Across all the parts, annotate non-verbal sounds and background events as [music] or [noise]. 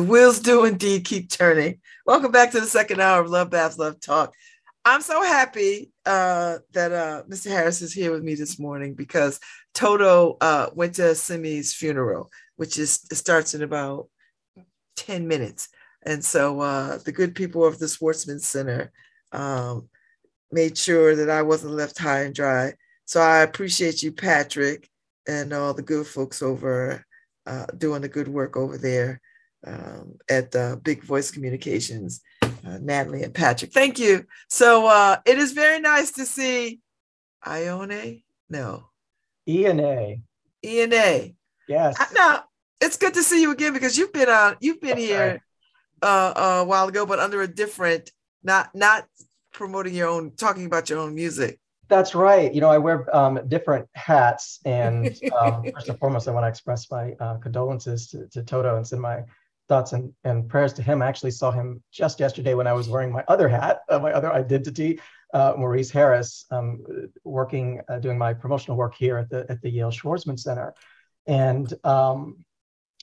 The wheels do indeed keep turning. Welcome back to the second hour of Love Babz Love Talk. I'm so happy uh, that uh, Mr. Harris is here with me this morning because Toto uh, went to Simi's funeral, which is starts in about 10 minutes. And so uh, the good people of the Schwarzman Center um, made sure that I wasn't left high and dry. So I appreciate you, Patrick, and all the good folks over uh, doing the good work over there um, at uh, Big Voice Communications, uh, Natalie and Patrick. Thank you. So uh, it is very nice to see Ione. No, ENA. ENA. Yes. Now it's good to see you again because you've been on. You've been here uh, a while ago, but under a different, not not promoting your own, talking about your own music. That's right. You know, I wear um, different hats, and [laughs] um, first and foremost, I want to express my uh, condolences to, to Toto and send my thoughts and, and prayers to him. I actually saw him just yesterday when I was wearing my other hat, uh, my other identity, uh, Maurice Harris, um, working, uh, doing my promotional work here at the at the Yale Schwarzman Center, and um,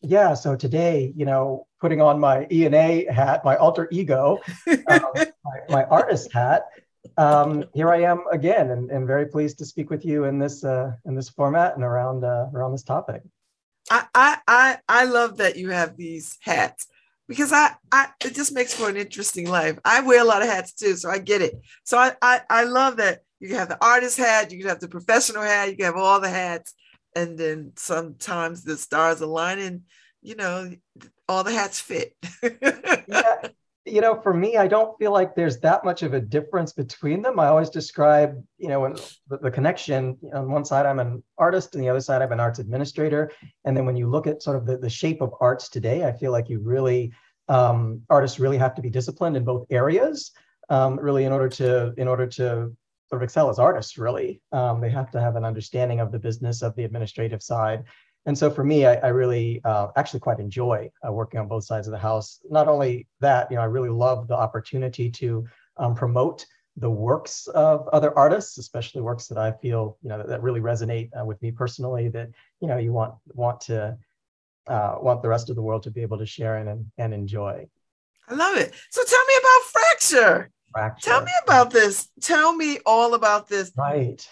yeah, so today, you know, putting on my ENA hat, my alter ego, um, [laughs] my, my, artist hat, um, here I am again, and, and, very pleased to speak with you in this uh, in this format and around uh, around this topic. I, I I I love that you have these hats because I, I it just makes for an interesting life. I wear a lot of hats too, so I get it. So I I, I love that you can have the artist hat, you can have the professional hat, you can have all the hats, and then sometimes the stars align and you know all the hats fit. [laughs] yeah, you know, for me, I don't feel like there's that much of a difference between them. I always describe, you know, the, the connection on one side, I'm an artist, and the other side, I'm an arts administrator. And then when you look at sort of the, the shape of arts today, I feel like you really, um, artists really have to be disciplined in both areas, um, really, in order to, in order to sort of excel as artists, really. Um, they have to have an understanding of the business of the administrative side and so for me, I, I really uh, actually quite enjoy uh, working on both sides of the house. Not only that, you know, I really love the opportunity to um, promote the works of other artists, especially works that I feel, you know, that, that really resonate uh, with me personally. That you know, you want want to uh, want the rest of the world to be able to share and and enjoy. I love it. So tell me about fracture. Fracture. Tell me about this. Tell me all about this. Right.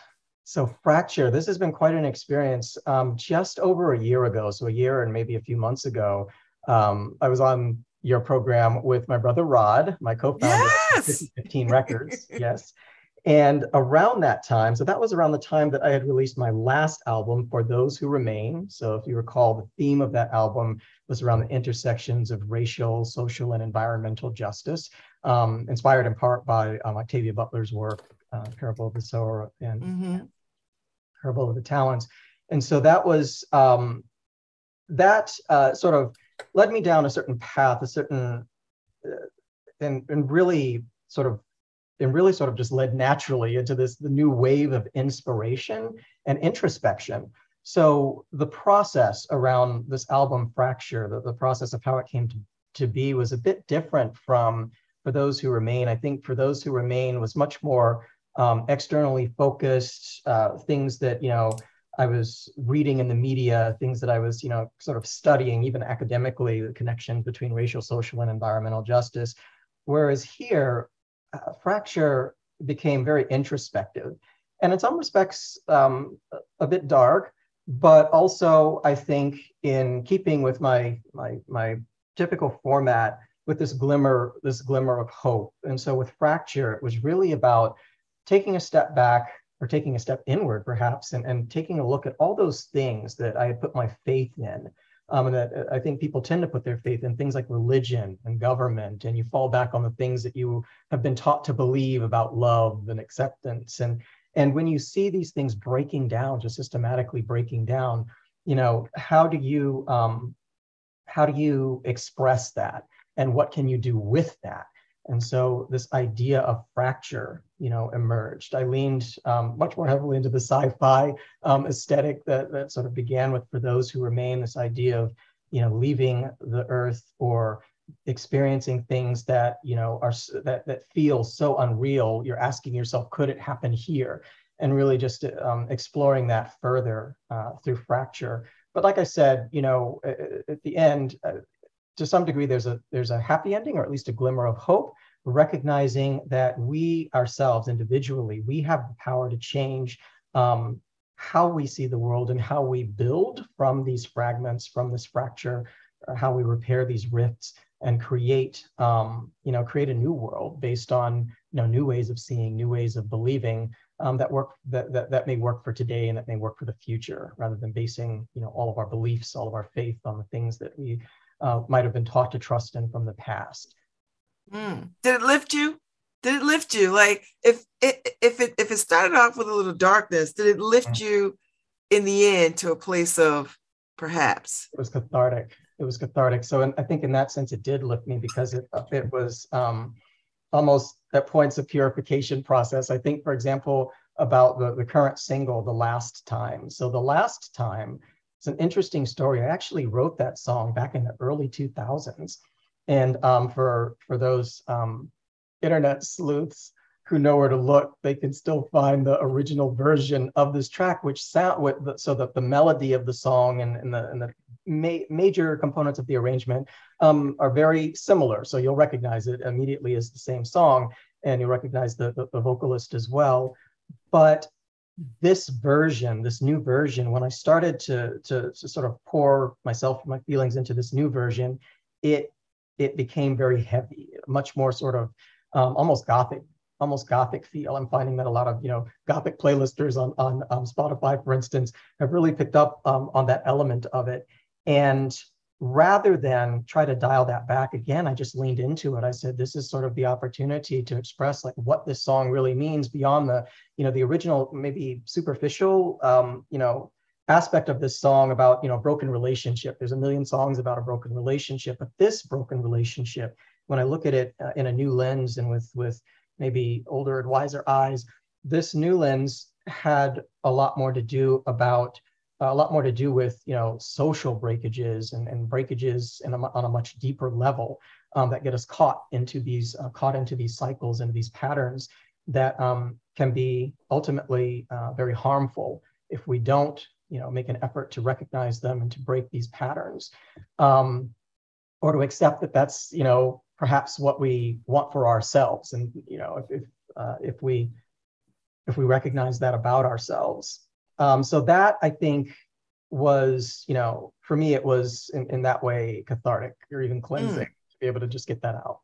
So fracture, this has been quite an experience. Um, just over a year ago, so a year and maybe a few months ago, um, I was on your program with my brother Rod, my co-founder yes! of 15 Records. [laughs] yes. And around that time, so that was around the time that I had released my last album, For Those Who Remain. So if you recall, the theme of that album was around the intersections of racial, social, and environmental justice, um, inspired in part by um, Octavia Butler's work, uh, Parable of the Sower and, mm-hmm parable of the talents. And so that was um, that uh, sort of led me down a certain path, a certain, uh, and, and really sort of, and really sort of just led naturally into this the new wave of inspiration and introspection. So the process around this album Fracture, the, the process of how it came to, to be was a bit different from For Those Who Remain. I think For Those Who Remain was much more um, externally focused uh, things that you know I was reading in the media, things that I was you know sort of studying, even academically, the connection between racial, social, and environmental justice. Whereas here, uh, fracture became very introspective, and in some respects um, a bit dark, but also I think in keeping with my my my typical format with this glimmer this glimmer of hope. And so with fracture, it was really about taking a step back or taking a step inward perhaps and, and taking a look at all those things that i had put my faith in. Um, and that uh, i think people tend to put their faith in things like religion and government and you fall back on the things that you have been taught to believe about love and acceptance. And and when you see these things breaking down just systematically breaking down you know how do you um, how do you express that and what can you do with that and so this idea of fracture, you know, emerged. I leaned um, much more heavily into the sci-fi um, aesthetic that, that sort of began with For Those Who Remain, this idea of, you know, leaving the earth or experiencing things that, you know, are that, that feel so unreal. You're asking yourself, could it happen here? And really just um, exploring that further uh, through fracture. But like I said, you know, at, the end, uh, to some degree there's a there's a happy ending or at least a glimmer of hope recognizing that we ourselves individually we have the power to change um, how we see the world and how we build from these fragments from this fracture how we repair these rifts and create um, you know create a new world based on you know new ways of seeing new ways of believing um, that work that, that that may work for today and that may work for the future rather than basing you know all of our beliefs all of our faith on the things that we uh, might have been taught to trust in from the past mm. did it lift you did it lift you like if it if it if it started off with a little darkness did it lift mm. you in the end to a place of perhaps it was cathartic it was cathartic so in, i think in that sense it did lift me because it it was um, almost at points of purification process. I think, for example, about the, the current single, The Last Time. So, The Last Time, it's an interesting story. I actually wrote that song back in the early 2000s. And um, for, for those um, internet sleuths who know where to look, they can still find the original version of this track, which sound with the, so that the melody of the song and, and the, and the ma- major components of the arrangement um, are very similar. So you'll recognize it immediately as the same song, and you'll recognize the, the, the vocalist as well. But this version, this new version, when I started to, to, to sort of pour myself, my feelings into this new version, it it became very heavy, much more sort of um, almost gothic almost gothic feel. I'm finding that a lot of you know gothic playlisters on on um, Spotify, for instance, have really picked up um, on that element of it. And rather than try to dial that back again, I just leaned into it. I said, this is sort of the opportunity to express like what this song really means beyond the, you know, the original, maybe superficial, um, you know, aspect of this song about, you know, broken relationship. There's a million songs about a broken relationship, but this broken relationship, when I look at it uh, in a new lens and with, with maybe older and wiser eyes, this new lens had a lot more to do about a lot more to do with you know social breakages and, and breakages a, on a much deeper level um, that get us caught into these uh, caught into these cycles and these patterns that um, can be ultimately uh, very harmful if we don't you know make an effort to recognize them and to break these patterns um, or to accept that that's you know perhaps what we want for ourselves. And you know if if, uh, if we if we recognize that about ourselves um, so that I think was, you know, for me, it was in, in that way cathartic or even cleansing mm. to be able to just get that out.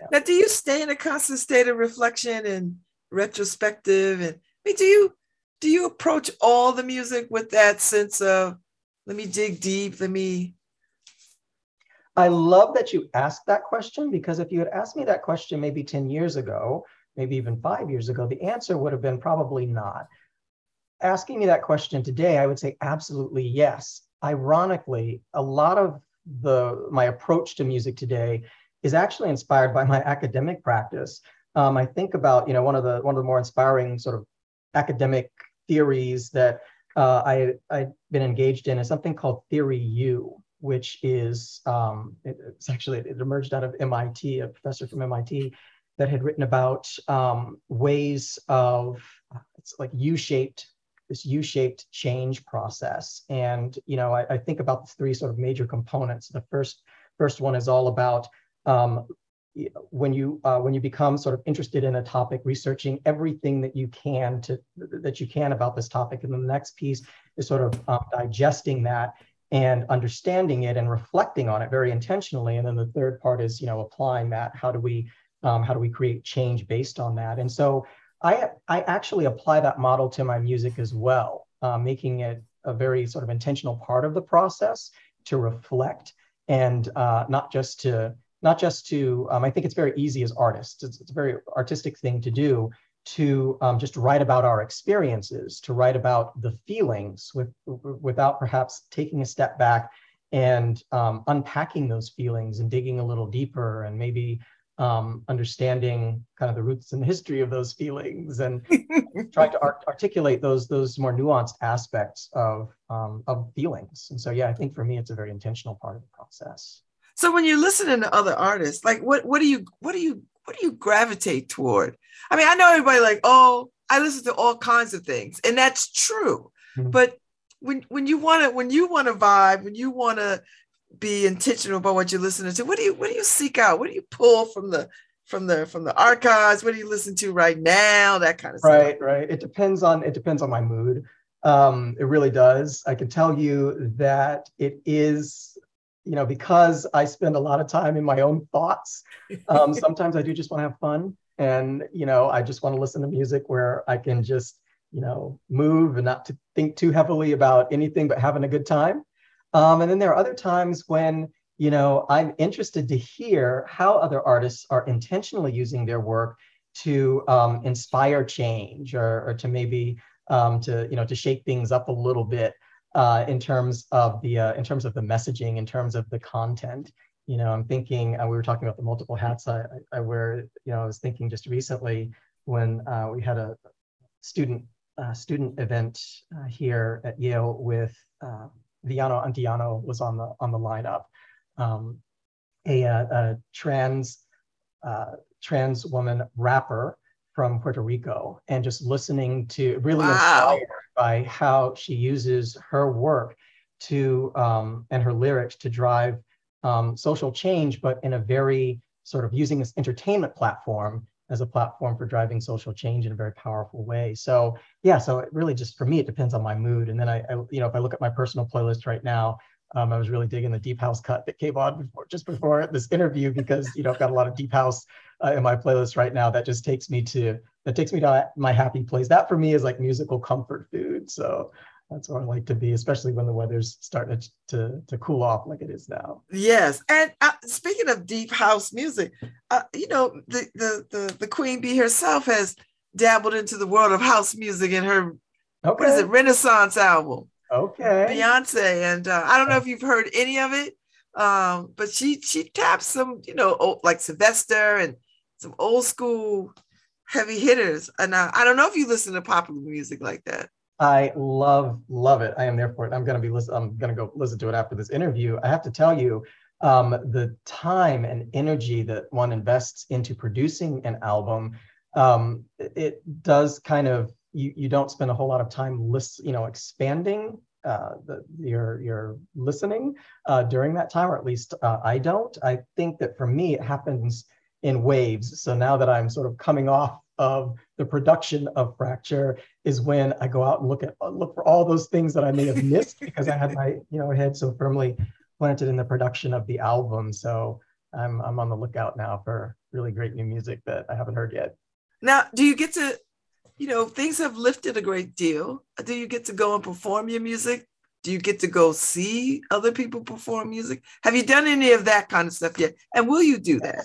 Yeah. Now, do you stay in a constant state of reflection and retrospective? And I mean, do you do you approach all the music with that sense of let me dig deep, let me I love that you asked that question because if you had asked me that question maybe 10 years ago, maybe even five years ago, the answer would have been probably not asking me that question today, I would say absolutely yes. Ironically, a lot of the my approach to music today is actually inspired by my [laughs] academic practice. Um, I think about you know one of the one of the more inspiring sort of academic theories that uh, I I've been engaged in is something called Theory U, which is um, it, it's actually it emerged out of MIT, a professor from MIT that had written about um, ways of it's like U-shaped this U-shaped change process. And you know, I, I, think about the three sort of major components. The first first one is all about um, when you uh, when you become sort of interested in a topic, researching everything that you can to that you can about this topic. And then the next piece is sort of um, digesting that and understanding it and reflecting on it very intentionally. And then the third part is you know applying that. How do we um, how do we create change based on that? And so I, I actually apply that model to my music as well, uh, making it a very sort of intentional part of the process to reflect and uh, not just to not just to um, i think it's very easy as artists. It's, it's a very artistic thing to do to um, just write about our experiences to write about the feelings with, without perhaps taking a step back and um, unpacking those feelings and digging a little deeper and maybe um, understanding kind of the roots and the history of those feelings and [laughs] trying to art- articulate those those more nuanced aspects of um, of feelings. And so, yeah, I think for me, it's a very intentional part of the process. So when you're listening to other artists, like what what do you what do you what do you gravitate toward? I mean, I know everybody like, oh, I listen to all kinds of things, and that's true. Mm-hmm. But when when you want to when you want to vibe, when you want to be intentional about what you're listening to? What do you what do you seek out? What do you pull from the from the from the archives? What do you listen to right now? That kind of right, stuff. Right, right. It depends on it depends on my mood. Um, it really does. I can tell you that it is, you know, because I spend a lot of time in my own thoughts. Um, [laughs] sometimes I do just want to have fun, and you know, I just want to listen to music where I can just, you know, move and not to think too heavily about anything but having a good time. Um, and then there are other times when you know I'm interested to hear how other artists are intentionally using their work to um, inspire change or, or to maybe um, to you know to shake things up a little bit uh, in terms of the uh, in terms of the messaging, in terms of the content. You know, I'm thinking uh, we were talking about the multiple hats I, I, wear. You know, I was thinking just recently when uh, we had a student uh, student event uh, here at Yale with Villano Antillano was on the on the lineup. Um, a, a, trans uh, trans woman rapper from Puerto Rico and just listening to really wow. inspired by how she uses her work to um, and her lyrics to drive um, social change, but in a very sort of using this entertainment platform as a platform for driving social change in a very powerful way. So yeah, so it really just for me it depends on my mood. And then I, I you know, if I look at my personal playlist right now, um, I was really digging the deep house cut that came on before, just before this interview because you know I've got a lot of deep house uh, in my playlist right now that just takes me to that takes me to my happy place. That for me is like musical comfort food. So that's where I like to be, especially when the weather's starting to to, to cool off like it is now. Yes, and uh, speaking of deep house music, uh, you know the, the the the Queen Bee herself has dabbled into the world of house music in her okay. what is it Renaissance album. Okay. Beyonce, and uh, I don't know if you've heard any of it, um, but she she taps some, you know, old, like Sylvester and some old school heavy hitters. And uh, I don't know if you listen to popular music like that. I love love it. I am there for it. I'm gonna be listen. I'm gonna go listen to it after this interview. I have to tell you, um, the time and energy that one invests into producing an album, um, it does kind of you you don't spend a whole lot of time list you know expanding uh, the, your your listening uh, during that time, or at least uh, I don't. I think that for me it happens in waves. So now that I'm sort of coming off of the production of Fracture, is when I go out and look at look for all those things that I may have [laughs] missed because I had my you know head so firmly planted in the production of the album. So I'm I'm on the lookout now for really great new music that I haven't heard yet. Now, do you get to you know, things have lifted a great deal. Do you get to go and perform your music? Do you get to go see other people perform music? Have you done any of that kind of stuff yet? And will you do that?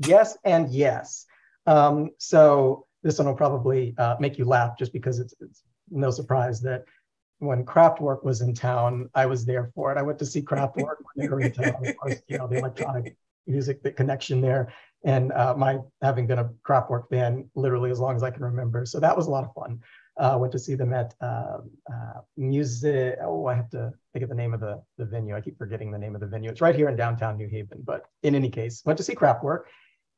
Yes, and yes. Um, so this one will probably uh, make you laugh just because it's, it's no surprise that when Kraftwerk was in town, I was there for it. I went to see Kraftwerk when they were in town. Of course, you know, the electronic music, the connection there and uh, my having been a Kraftwerk fan literally as long as I can remember. So that was a lot of fun. Uh, went to see them at uh, uh, music. Oh, I have to think of the name of the, the venue. I keep forgetting the name of the venue. It's right here in downtown New Haven. But in any case, went to see Kraftwerk,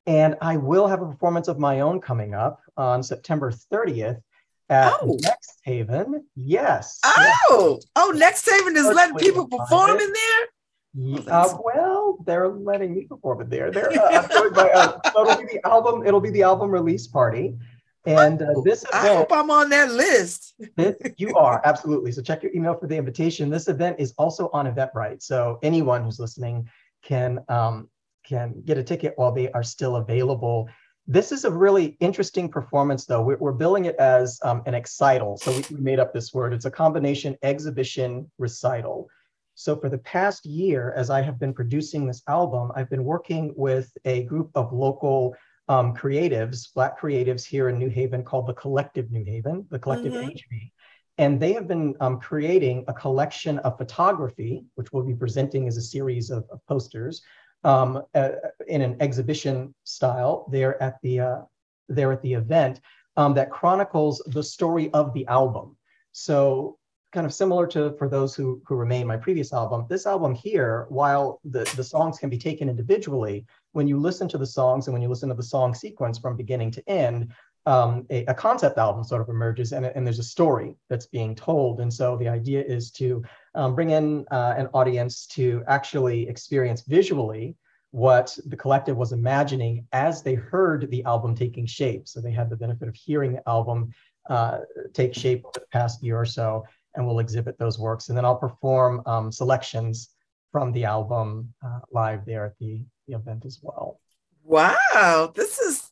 and I will have a performance of my own coming up on September 30th at oh. Next Haven. Yes. Oh, yes. oh, Next Haven is letting people perform in there. Uh, well, they're letting me perform it there. They're uh, by, uh, [laughs] so it'll be the album. It'll be the album release party, and uh, this. Event, I hope I'm on that list. this, you are absolutely. So check your email for the invitation. This event is also on Eventbrite, so anyone who's listening can um, can get a ticket while they are still available. This is a really interesting performance, though. We're, we're billing it as um, an excital. So we, we made up this word. It's a combination exhibition recital. So for the past year, as I have been producing this album, I've been working with a group of local um, creatives, Black creatives here in New Haven called the Collective New Haven, the Collective mm-hmm. HB. And they have been um, creating a collection of photography, which we'll be presenting as a series of, of posters um, uh, in an exhibition style there at the, uh, there at the event um, that chronicles the story of the album. So kind of similar to for those who who remain my previous album this album here while the the songs can be taken individually when you listen to the songs and when you listen to the song sequence from beginning to end um, a, a, concept album sort of emerges and, and there's a story that's being told and so the idea is to um, bring in uh, an audience to actually experience visually what the collective was imagining as they heard the album taking shape. So they had the benefit of hearing the album uh, take shape over the past year or so, and we'll exhibit those works. And then I'll perform um, selections from the album uh, live there at the, the event as well. Wow, this is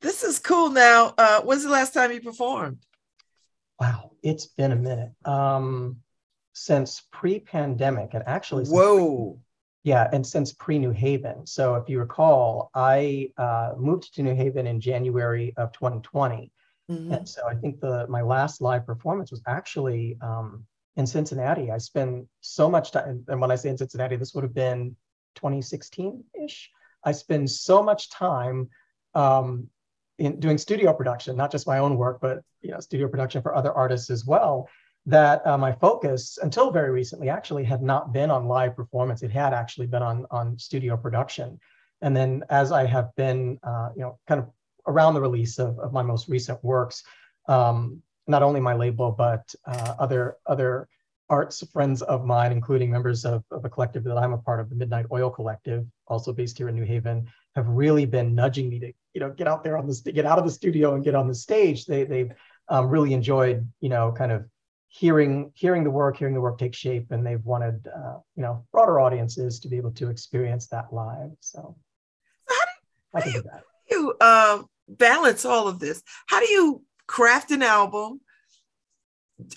this is cool. Now, uh, when's the last time you performed? Wow, it's been a minute. Um, since pre-pandemic, and actually, whoa, pre- yeah, and since pre-New Haven. So, if you recall, I uh, moved to New Haven in January of 2020, mm-hmm. and so I think the my last live performance was actually um, in Cincinnati. I spend so much time, and when I say in Cincinnati, this would have been 2016-ish. I spend so much time um, in doing studio production, not just my own work, but you know, studio production for other artists as well. That uh, my focus until very recently actually had not been on live performance. It had actually been on on studio production. And then as I have been, uh, you know, kind of around the release of, of my most recent works, um, not only my label but uh, other other arts friends of mine, including members of, of a collective that I'm a part of, the Midnight Oil Collective, also based here in New Haven, have really been nudging me to, you know, get out there on this, get out of the studio and get on the stage. They they've um, really enjoyed, you know, kind of hearing hearing the work, hearing the work take shape, and they've wanted, uh, you know, broader audiences to be able to experience that live. So, how do, I can do. You uh, balance all of this. How do you craft an album?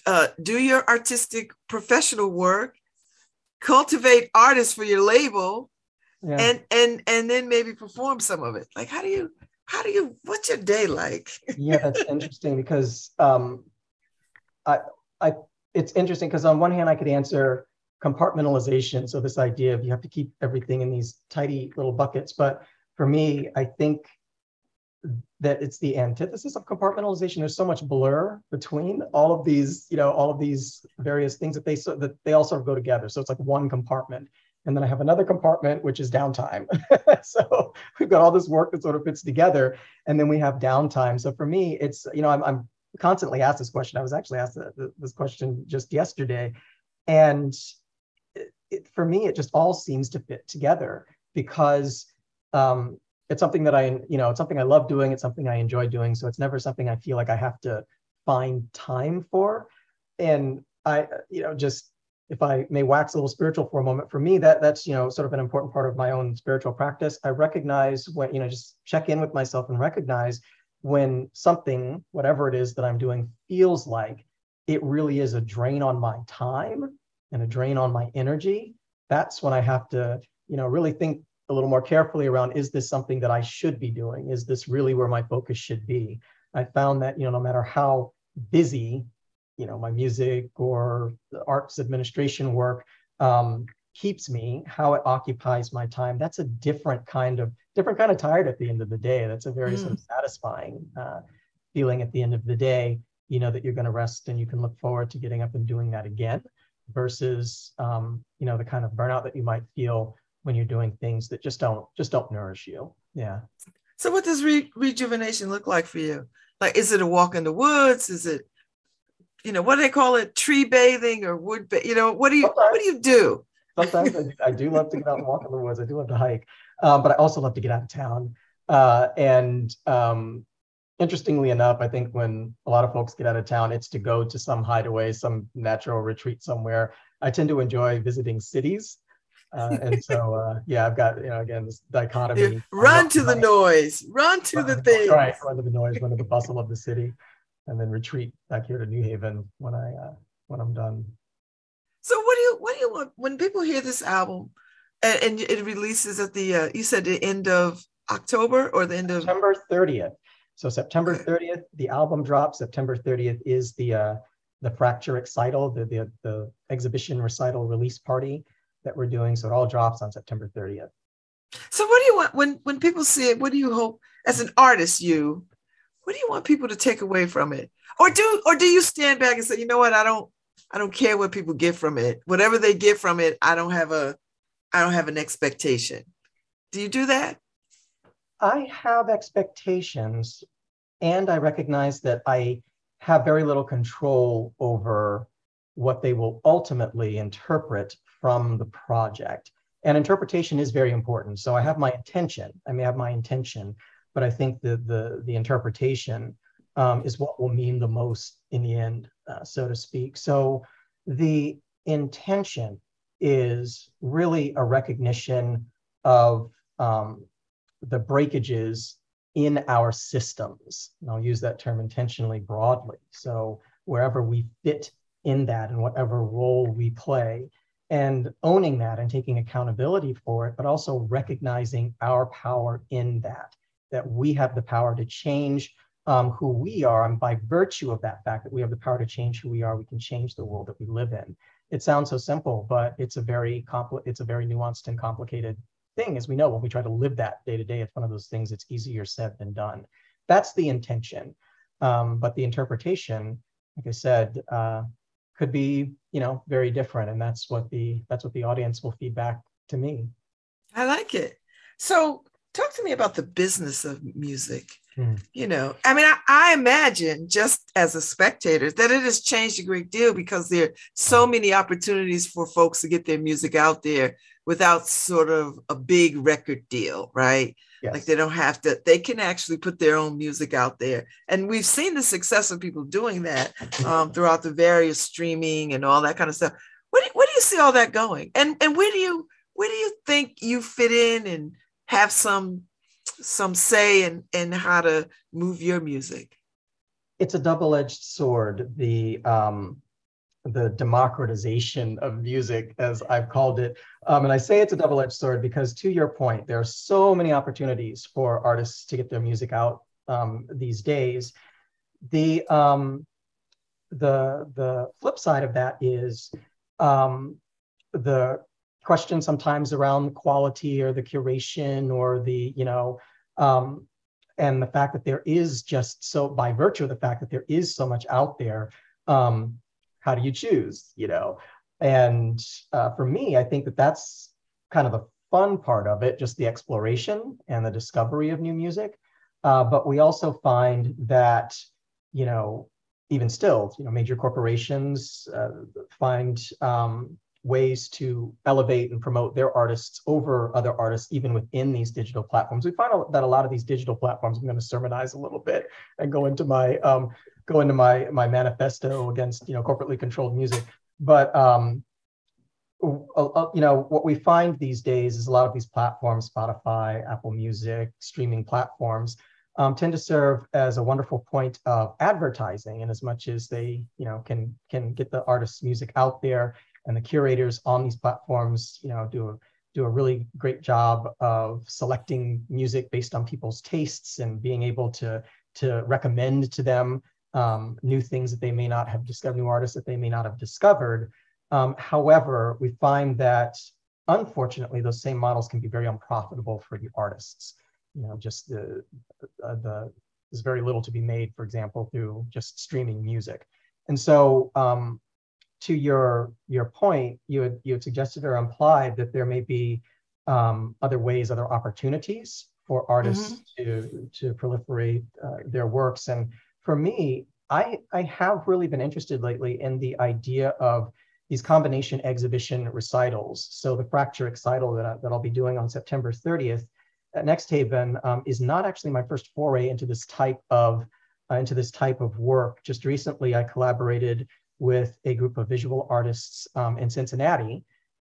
uh, do your artistic professional work, cultivate artists for your label, yeah. and and and then maybe perform some of it. Like, how do you how do you what's your day like? yeah, that's [laughs] interesting because um, I I it's interesting because on one hand I could answer compartmentalization, so this idea of you have to keep everything in these tidy little buckets, but for me, I think that it's the antithesis of compartmentalization. There's so much blur between all of these, you know, all of these various things that they so that they all sort of go together. So it's like one compartment. And then I have another compartment, which is downtime. [laughs] so we've got all this work that sort of fits together. And then we have downtime. So for me, it's, you know, I'm, I'm constantly asked this question. I was actually asked this question just yesterday. And it, for me, it just all seems to fit together because um, it's something that I, you know, it's something I love doing. It's something I enjoy doing. So it's never something I feel like I have to find time for. And I, you know, just if I may wax a little spiritual for a moment, for me, that that's, you know, sort of an important part of my own spiritual practice. I recognize when, you know, just check in with myself and recognize when something, whatever it is that I'm doing, feels like it really is a drain on my time and a drain on my energy. That's when I have to, you know, really think a little more carefully around is this something that I should be doing? Is this really where my focus should be? I found that, you know, no matter how busy, you know, my music or the arts administration work um, keeps me, how it occupies my time, that's a different kind of different kind of tired at the end of the day. That's a very mm. sort of satisfying uh, feeling at the end of the day. You know that you're going to rest and you can look forward to getting up and doing that again, versus um, you know the kind of burnout that you might feel when you're doing things that just don't just don't nourish you. Yeah. So what does re- rejuvenation look like for you? Like, is it a walk in the woods? Is it, you know, what do they call it? Tree bathing or wood? Ba- you know, what do you sometimes, what do you do? sometimes I, I, do love to [laughs] get out and walk in the woods. I do love to hike, um, but I also love to get out of town. Uh, and um, interestingly enough, I think when a lot of folks get out of town, it's to go to some hideaway, some natural retreat somewhere. I tend to enjoy visiting cities uh, and so, [laughs] uh, yeah, I've got, you know, again, this dichotomy. Yeah. Run to the noise, run to the thing. Right, run to the noise, run to the bustle of the city, and then retreat back here to New Haven when I uh, when I'm done. So, what do you what do you want when people hear this album, and, and it releases at the uh, you said the end of October or the end of September 30th. So September 30th, the album drops. September 30th is the uh, the Fracture Recital, the, the the exhibition recital release party that we're doing. So it all drops on September 30th. So what do you want when when people see it? What do you hope as an artist? You, what do you want people to take away from it? Or do or do you stand back and say, you know what, I don't I don't care what people get from it. Whatever they get from it, I don't have a I don't have an expectation. Do you do that? I have expectations and I recognize that I have very little control over what they will ultimately interpret from the project. And interpretation is very important. So I have my intention. I may have my intention, but I think the the the interpretation um, is what will mean the most in the end, uh, so to speak. So the intention is really a recognition of um, the breakages in our systems. And I'll use that term intentionally broadly. So wherever we fit in that and whatever role we play, and owning that and taking accountability for it, but also recognizing our power in that, that we have the power to change um, who we are. And by virtue of that fact that we have the power to change who we are, we can change the world that we live in. It sounds so simple, but it's a very compl- it's a very nuanced and complicated thing, as we know when we try to live that day to day. It's one of those things. It's easier said than done. That's the intention, um, but the interpretation, like I said, uh, could be you know very different, and that's what the that's what the audience will feedback to me. I like it. So talk to me about the business of music. Hmm. You know, I mean, I, I, imagine just as a spectator that it has changed a great deal because there are so hmm. many opportunities for folks to get their music out there without sort of a big record deal, right? Yes. Like they don't have to, they can actually put their own music out there. And we've seen the success of people doing that um, throughout the various streaming and all that kind of stuff. Where do, where do you see all that going? And, and where do you, where do you think you fit in and have some some say in in how to move your music? It's a double-edged sword. The um the democratization of music as i've called it. Um, and i say it's a double-edged sword because to your point there are so many opportunities for artists to get their music out um, these days. The um, the the flip side of that is um, the question sometimes around quality or the curation or the you know um, and the fact that there is just so by virtue of the fact that there is so much out there um, how do you choose you know? And uh, for me i think that that's kind of the fun part of it just the exploration and the discovery of new music. Uh, but we also find that you know even still you know major corporations uh, find um, ways to elevate and promote their artists over other artists, even within these digital platforms. We find that a lot of these digital platforms, I'm going to sermonize a little bit and go into my um, go into my my manifesto against you know corporately controlled music. But um, you know what we find these days is a lot of these platforms, Spotify, Apple Music, streaming platforms. Um, tend to serve as a wonderful point of advertising and as much as they you know can can get the artist's music out there and the curators on these platforms, you know, do a do a really great job of selecting music based on people's tastes and being able to to recommend to them um, new things that they may not have discovered, new artists that they may not have discovered. Um, however, we find that unfortunately those same models can be very unprofitable for the artists. You know, just the uh, the there's very little to be made, for example, through just streaming music. And so um, to your your point, you had you had suggested or implied that there may be um, other ways, other opportunities for artists mm-hmm. to to proliferate uh, their works. And for me, I I have really been interested lately in the idea of these combination exhibition recitals. So the fracture recital that, I, that I'll be doing on September 30th at Next Haven um, is not actually my first foray into this type of uh, into this type of work. Just recently, I collaborated with a group of visual artists um, in Cincinnati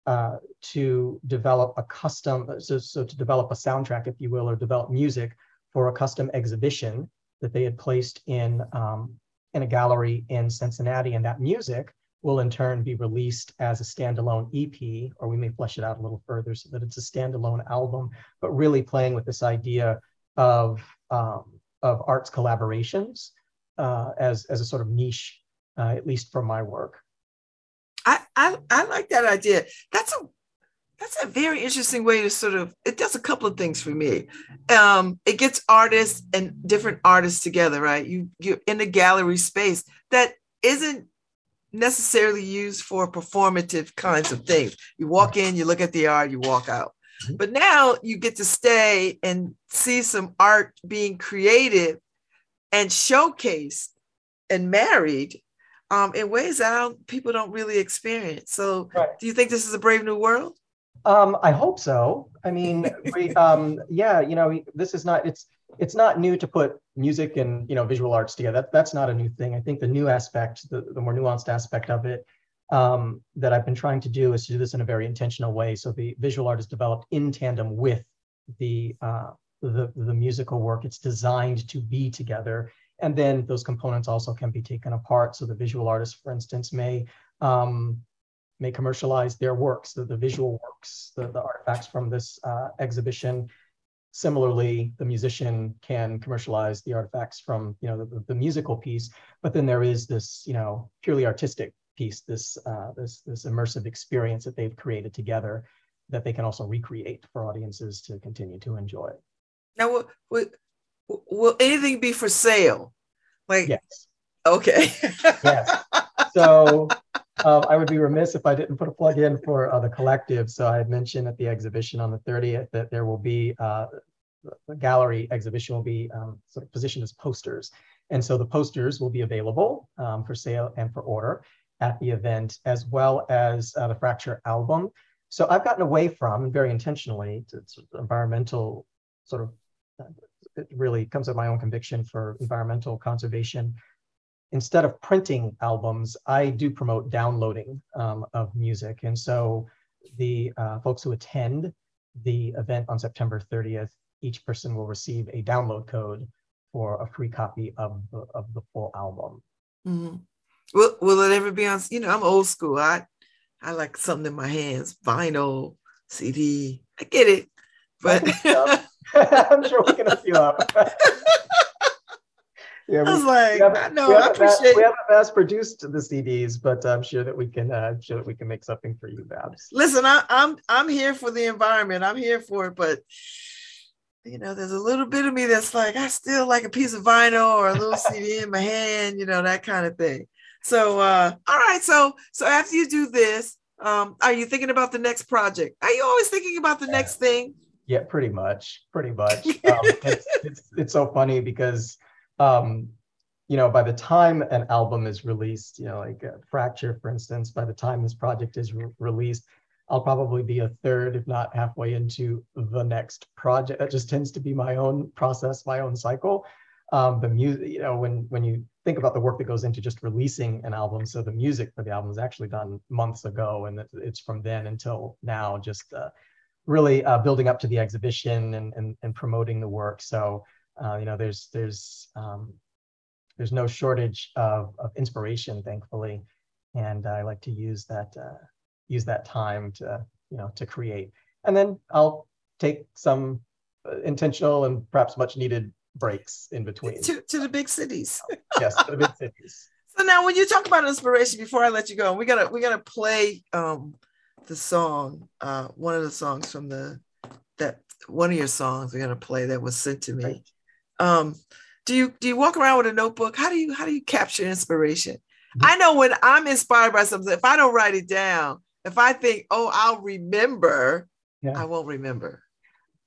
uh, to develop a custom, so, so to develop a soundtrack, if you will, or develop music for a custom exhibition that they had placed in, um, in a gallery in Cincinnati. And that music will in turn be released as a standalone EP, or we may flesh it out a little further so that it's a standalone album, but really playing with this idea of, um, of arts collaborations uh, as, as a sort of niche uh, at least for my work. I, I I like that idea. That's a that's a very interesting way to sort of it does a couple of things for me um, it gets artists and different artists together right you you're in a gallery space that isn't necessarily used for performative kinds of things you walk in you look at the art you walk out mm-hmm. but now you get to stay and see some art being created and showcased and married um, in ways that don't, people don't really experience. So, right. do you think this is a brave new world? Um, I hope so. I mean, [laughs] we, um, yeah, you know, this is not. It's it's not new to put music and you know visual arts together. That, that's not a new thing. I think the new aspect, the, the more nuanced aspect of it, um, that I've been trying to do is to do this in a very intentional way. So the visual art is developed in tandem with the uh, the, the musical work. It's designed to be together. And then those components also can be taken apart. So the visual artist, for instance, may um, may commercialize their works, the, the visual works, the, the artifacts from this uh, exhibition. Similarly, the musician can commercialize the artifacts from you know the, the musical piece, but then there is this you know purely artistic piece, this uh, this this immersive experience that they've created together that they can also recreate for audiences to continue to enjoy. Now, will, will anything be for sale? Like, yes. Okay. yes. So um, I would be remiss if I didn't put a plug in for uh, the collective. So I had mentioned at the exhibition on the 30th that there will be uh, the gallery exhibition will be um, sort of positioned as posters. And so the posters will be available um, for sale and for order at the event, as well as uh, the Fracture album. So I've gotten away from, very intentionally, to, to environmental sort of it really comes of my own conviction for environmental conservation. Instead of printing albums, I do promote downloading um, of music. And so the uh, folks who attend the event on September 30th, each person will receive a download code for a free copy of the, of the full album. Mm-hmm. Will, will it ever be on? You know, I'm old school. I I like something in my hands, vinyl, CD. I get it, but [laughs] [laughs] I'm sure we can hook you up. yeah, we, I was like, I know, I appreciate. we haven't mass produced the CDs, but I'm sure that we can. Uh, sure that we can make something for you, Babs. Listen, I, I'm I'm here for the environment. I'm here for it, but you know, there's a little bit of me that's like, I still like a piece of vinyl or a little CD in my hand, you know, that kind of thing. So, uh, all right. So, so after you do this, um, are you thinking about the next project? Are you always thinking about the yeah. next thing? Yeah, pretty much, pretty much. [laughs] Um, it's, it's, it's so funny because, um, you know, by the time an album is released, you know, like uh, Fracture, for instance, by the time this project is re- released, I'll probably be a third, if not halfway into the next project. That just tends to be my own process, my own cycle. Um, the music, you know, when when you think about the work that goes into just releasing an album, so the music for the album is actually done months ago, and it's from then until now, just uh, really uh, building up to the exhibition and, and, and promoting the work. So, uh, you know, there's there's um, there's no shortage of, of inspiration, thankfully, and I like to use that uh, use that time to you know to create. And then I'll take some uh, intentional and perhaps much needed breaks in between to, to the big cities. [laughs] yes, to the big cities. So now, when you talk about inspiration, before I let you go, we gotta we gotta play um, the song, uh, one of the songs from the that one of your songs we're gonna play that was sent to me. Um, do you do you walk around with a notebook? How do you how do you capture inspiration? Mm-hmm. I know when I'm inspired by something, if I don't write it down, if I think, oh, I'll remember, yeah. I won't remember.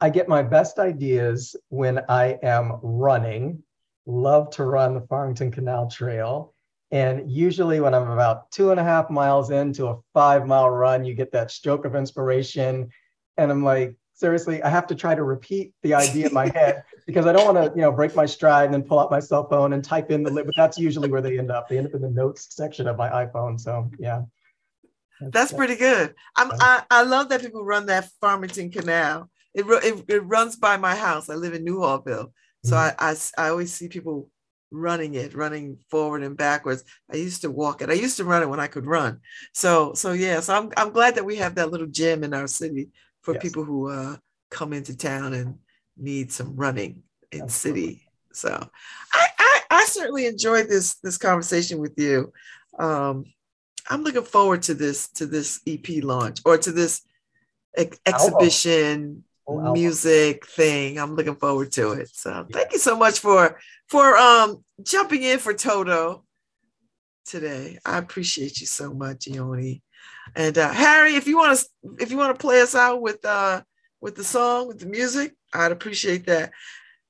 I get my best ideas when I am running. Love to run the Farmington Canal Trail. And usually, when I'm about two and a half miles into a five mile run, you get that stroke of inspiration. And I'm like, seriously, I have to try to repeat the idea in my [laughs] head because I don't want to, you know, break my stride and then pull out my cell phone and type in the, but that's usually where they end up. They end up in the notes section of my iPhone. So, yeah. That's, that's pretty good. I'm, I, I love that people run that Farmington Canal. It, it, it runs by my house. I live in Newhallville. So mm-hmm. I, I, I always see people running it, running forward and backwards. I used to walk it. I used to run it when I could run. So so yeah, so I'm I'm glad that we have that little gym in our city for yes. people who uh, come into town and need some running in Absolutely. city. So I, I, I certainly enjoyed this this conversation with you. Um, I'm looking forward to this to this EP launch or to this ex- exhibition oh, music thing. I'm looking forward to it. So yeah. thank you so much for for um jumping in for Toto today. I appreciate you so much, Ione. And uh, Harry, if you want to if you want to play us out with uh with the song with the music, I'd appreciate that.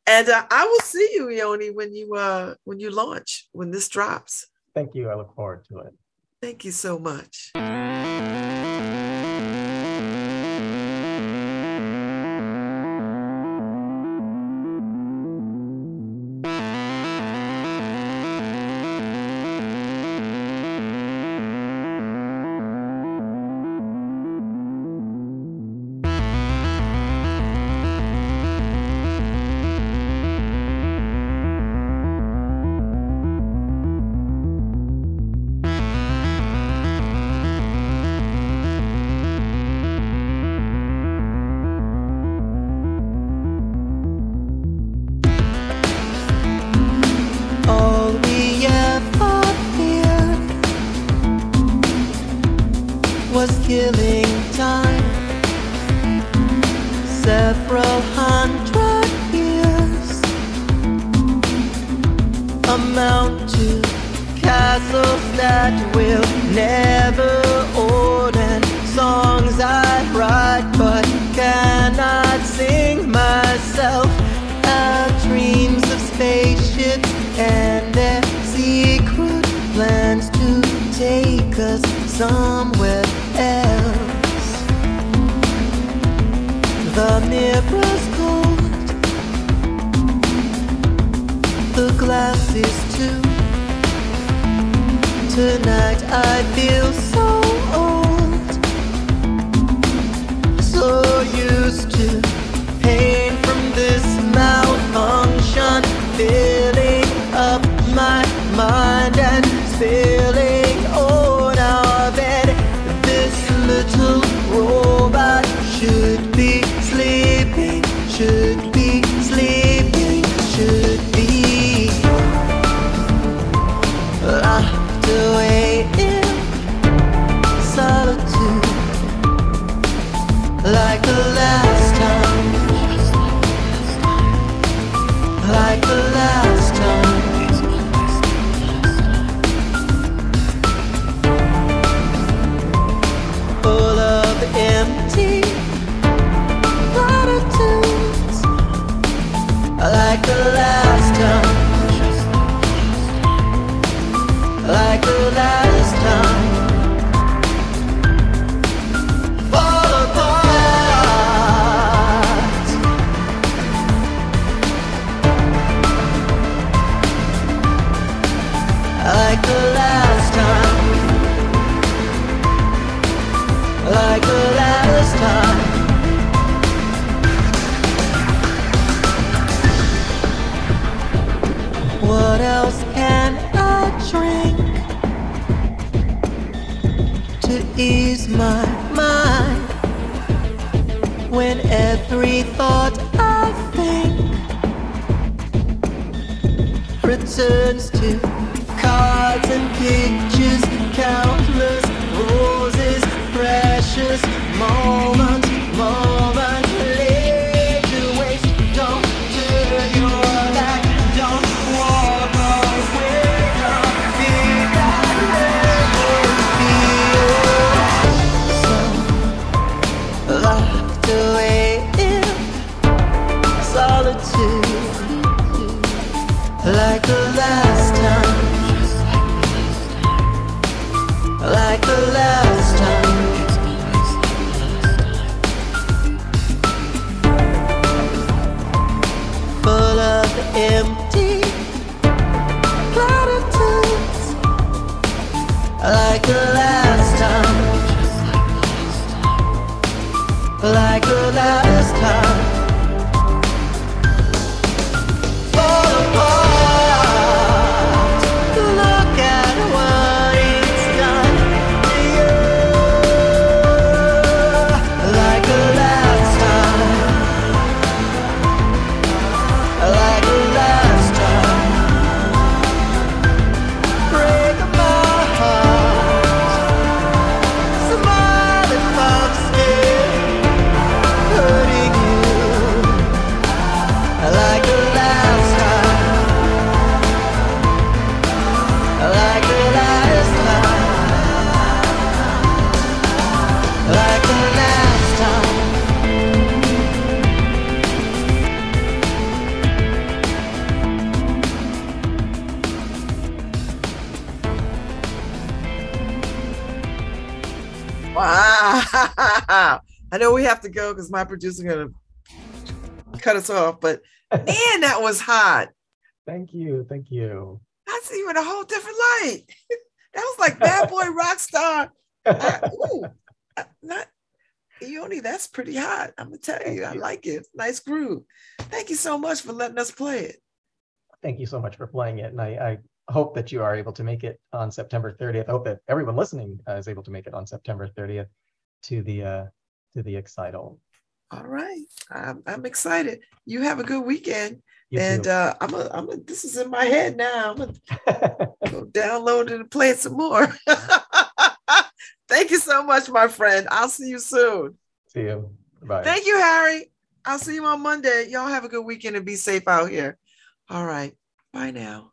And uh, I will see you, Ione, when you uh when you launch when this drops. Thank you. I look forward to it. Thank you so much. killing time. Several hundred years amount to castles that will never old and songs I write but cannot sing myself. and dreams of spaceships and their secret plans to take us somewhere else. The mirror's gold, the glass is too. Tonight I feel so old, so used to pain from this malfunction, filling up my mind and spirit. my mind when every thought I think returns to cards and pictures, countless roses, precious moments, moments. To go because my producer's gonna cut us off, but man, that was hot. Thank you. Thank you. That's even a whole different light. [laughs] that was like bad boy rock star. I, ooh, not Yoni, that's pretty hot. I'm gonna tell you, I like it. Nice groove. Thank you so much for letting us play it. Thank you so much for playing it. And I, I hope that you are able to make it on September 30th. I hope that everyone listening uh, is able to make it on September 30th to the uh, to the Excitol. All right, I'm, I'm excited. You have a good weekend. You and uh, I'm a, I'm a, this is in my head now. I'm gonna [laughs] go download it and play it some more. [laughs] Thank you so much, my friend. I'll see you soon. See you. Bye. Thank you, Harry. I'll see you on Monday. Y'all have a good weekend and be safe out here. All right. Bye now.